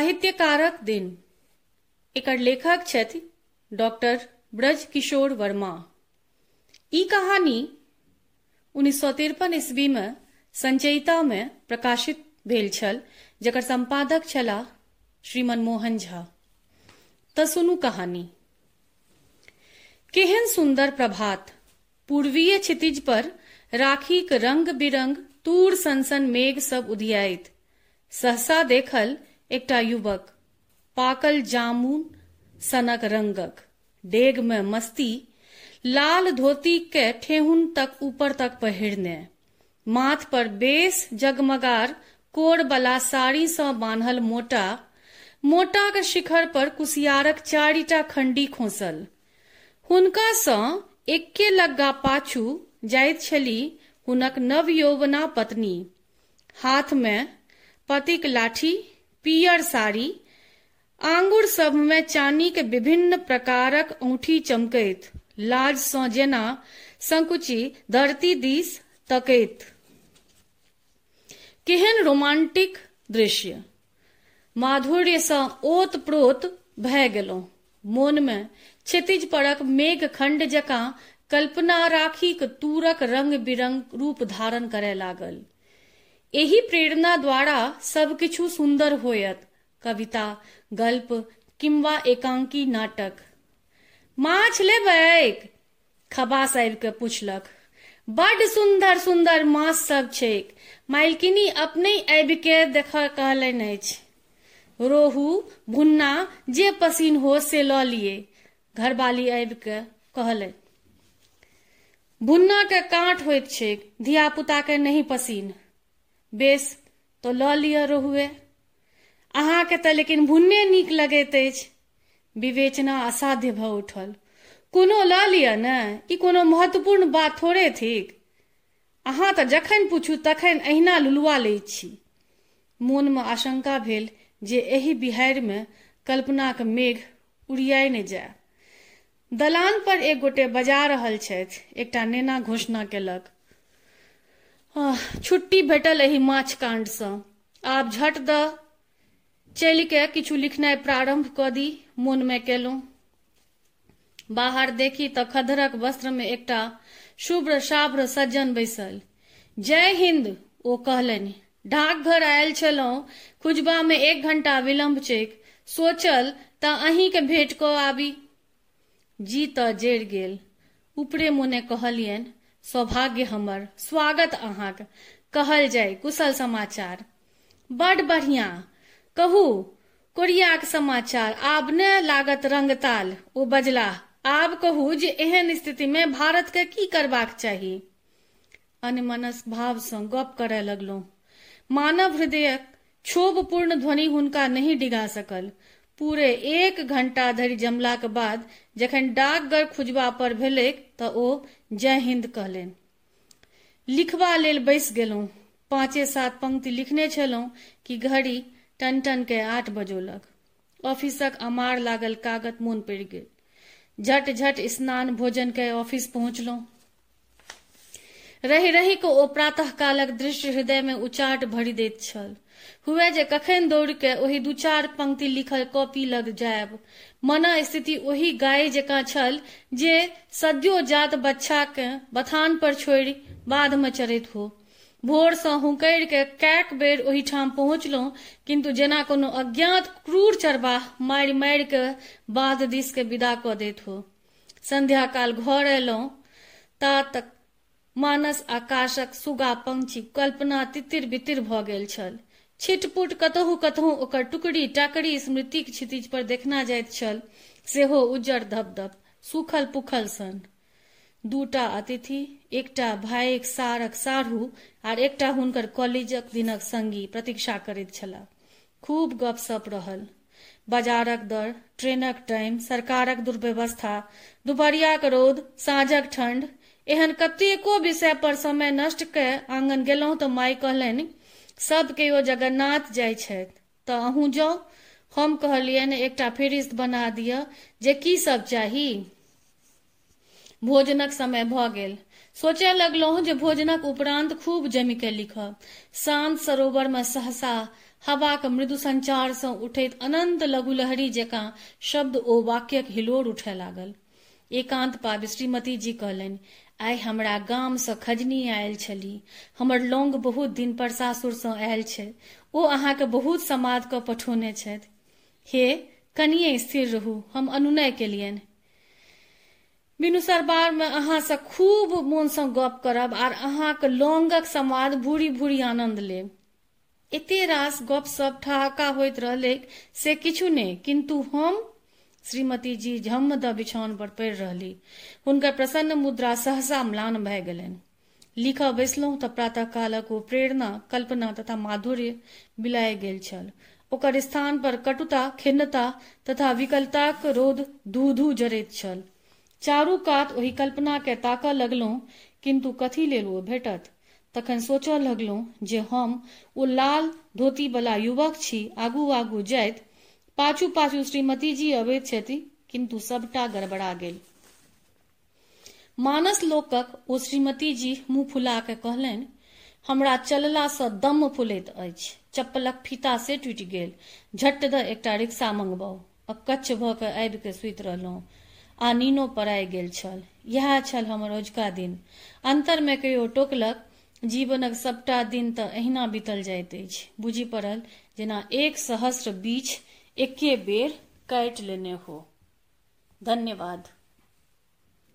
साहित्यकारक दिन। एकर लेखक डॉक्टर ब्रज किशोर वर्मा। ई कहानी उन्नीस सौ तिरपन ईस्वी में संचयिता में प्रकाशित भेल छल, जकर संपादक छलाह श्री मनमोहन झा। तऽ सुनू कहानी। केहन सुंदर प्रभात, पूर्वीय क्षितिज पर राखीक रंग बिरंग तूर सनसन मेघ सब उधियाइत सहसा देखल एकटा युवक, पाकल जामुन, सनक रंगक डेग में मस्ती, लाल धोती के ठेहुन तक ऊपर तक पहिरने, माथ पर बेस जगमगार कोर बला साड़ी सँ बान्हल मोटा मोटा के शिखर पर कुसियारक चारिटा खंडी खोसल। हुनका सँ एक्के लग्गा पाछू जाइत छली हुनक नव यौवना पत्नी। हाथ में पतिक लाठी पियर साड़ी, आंगुर सब में के विभिन्न प्रकारक औंठी चमकैत, लाज सँ जेना संकुची, धरती दिस तकैत। केहन रोमांटिक दृश्य। माधुर्य सँ ओत प्रोत भय गेलहुं मोन में क्षितिज परक मेघ खंड जकाँ कल्पना राखीक तूरक रंग बिरंग रूप धारण करय लागल। एही प्रेरणा द्वारा सब किछु सुंदर होयत। कविता, गल्प, किंवा एकांकी नाटक। माछ लेबैक खबास के पूछलक। बड सुंदर सुंदर माछ सब छैक। मालकिनी अपने आबि के देख कहलनि अछि। रोहू, भुन्ना, जे पसीन हो से लऽ लिए। घरवाली भुन्ना के कांट होइत छैक धिया पुता के नहीं पसीन। बेस तो लऽ लिअ रोहुए अहाँके तऽ लेकिन भुन्ने नीक लगैत विवेचना असाध्य भऽ उठल। कोनो लऽ लिअ ने, ई कोनो महत्वपूर्ण बात थोड़े थिक। अहाँ तऽ जखन पूछू तखन अहिना लुलुआ लैत छी। मोनमे आशंका भेल जे एहि बिहारिमे कल्पनाक मेघ उड़ियाए नहि जाय। दलान पर एक गोटे बजा रहल छथि, एकटा नेना घोषणा केलक। छुट्टी भेटल एहि माछ कांडसँ आब झट द चलि के किछु लिखनाइ प्रारंभ कऽ दी, मोनमे केलहुँ। बाहर देखी तऽ खदरक वस्त्र में एकटा शुभ्र शाभ्र सज्जन बैसल। जय हिंद ओ कहलनि। डाकघर आयल खुजबा में एक घंटा विलम्ब चेक सोचल तऽ अहीं के भेंट कऽ आबी। जी तऽ जरि गेल। ऊपरे मोने कहलियनि सौभाग्य हमर, स्वागत अहाँक। कहल जाय कुशल समाचार। बड बढ़िया। कहू, कोरियाक समाचार। आब ने लागत रंगताल ओ बजलाह आब कहू जे एहन स्थिति में भारत के की करबाक चाही। अनमनस भाव सँ गप करय लगलहुं। मानव हृदयक क्षोभपूर्ण ध्वनि हुनका नहीं डिगा सकल। पूरे एक घंटा धरि जमलाक बाद जखन डाकघर खुजबा पर भेलैक तऽ ओ जय हिंद कहलनि। लिखबा लेल बैस गेलहुं। पाँचे सात पंक्ति लिखने छलहुं कि घड़ी टन टन के आठ बजोलक। ऑफिसक अमार लागल कागत मोन पड़ि गेल। झट झट स्नान भोजन के ऑफ़िस पहुंचलहुं। रही रही को ओ प्रातः कालक दृश्य हृदय में उचाट भरि दैत छल। हुए जे कखन दौड़ के ओही दू चार पंक्ति लिखल कॉपी लग जायब मना स्थिति ओही गाय जकाँ छल, जे सद्यो जात बच्चा के बथान पर छोड़ि बाध में चरैत हो। भोर सँ हुकैर के कैक बेर ओहिठाम पहुंचलहुं किंतु जेना कोनो अज्ञात क्रूर चरवाह मारि मारि के बाध दिस के विदा कऽ दैत हो। संध्या काल घर एलहुं ता तक मानस आकाशक सुगा पंक्षी कल्पना तितिर बितिर भऽ गेल छल। छिटपुट कतहु कतहु ओकर टुकड़ी टाकड़ी स्मृतिक क्षितिज पर देखना जाइत छल, सेहो उज्जर धपधप सूखल पुखल सन। दूटा अतिथि, एकटा भाइक सारक साढ़ू आर एकटा हुनकर कॉलेजक दिनक संगी प्रतीक्षा करैत छलाह। खूब गपसप रहल। बाजारक दर, ट्रेनक टाइम, सरकारक दुर्व्यवस्था, दुपहरियाक रौद, साँझक ठंड एहन कतेको विषय पर समय नष्ट के आँगन गेलहुं तऽ माय कहलनि सब ओ जगन्नाथ जाइ छथि। तऽ अहूँ जाउ, हम कहलियनि एकटा फेरिस्त बना दिअ, जे की सब चाही? भोजनक समय भऽ गेल। सोचे लगलहुँ जे भोजनक उपरांत खूब जमि के शांत सरोवर में सहसा हवाक मृदु संचार सँ उठैत अनंत लघुलहरी जकाँ शब्द ओ वाक्यक हिलोर उठय लागल। एकांत पाबि श्रीमती जी कहलनि आइ हमरा गाम सँ खजनी आयल छली। हमर लौंग बहुत दिन पर सासुर सँ आयल छै। ओ अहाँके बहुत समाद क पठौने छथि। हे, कनिये स्थिर रहू, हम अनुनय केलियनि। बिनु सरबार में अहाँ सँ खूब मोन सँ गप करब आर अहाँक लौंगक समाद भूरी भूरी आनंद लेब। एते रास गप सप ठहाका होइत रहलै, से किछु नहि किंतु हम श्रीमती जी झम द बिछौन पर पड़ि रहली। हुनकर प्रसन्न मुद्रा सहसा म्लान भए गेलनि। लिखऽ बैसलहुँ तऽ प्रातः कालक ओ प्रेरणा, कल्पना तथा माधुर्य बिलाय गेल छल। ओकर स्थान पर कटुता, खिन्नता तथा विकलताक रोध धू धू जरैत छल। चारू कात ओहि कल्पना के ताकऽ लगलहुँ किंतु कथी लेल ओ भेटत? तखन सोचऽ लगलहुँ जे हम, ओ लाल धोती वाला युवक छी आगू आगू जाइत पाछू पाछू श्रीमती जी अबैत छथि, किंतु सबटा गड़बड़ा गेल। मानस लोकक ओ श्रीमती जी मुँह फुला के कहलनि, हमरा चलला सँ दम फुलैत अछि, चप्पलक फीता से टूटि गेल, झट द एकटा रिक्शा मंगबाउ अकच्छ भऽ कऽ आबि के सुति रहलहुँ, आ नीनो पराइ गेल छल। इएह छल हमर अजुका दिन। अंतर में कहियो टोकलक, जीवनक सबटा दिन तऽ अहिना बीतल जाइत अछि। बुझि पड़ल, जेना एक सहस्र बीछ एके बेर काट लेने हो। धन्यवाद।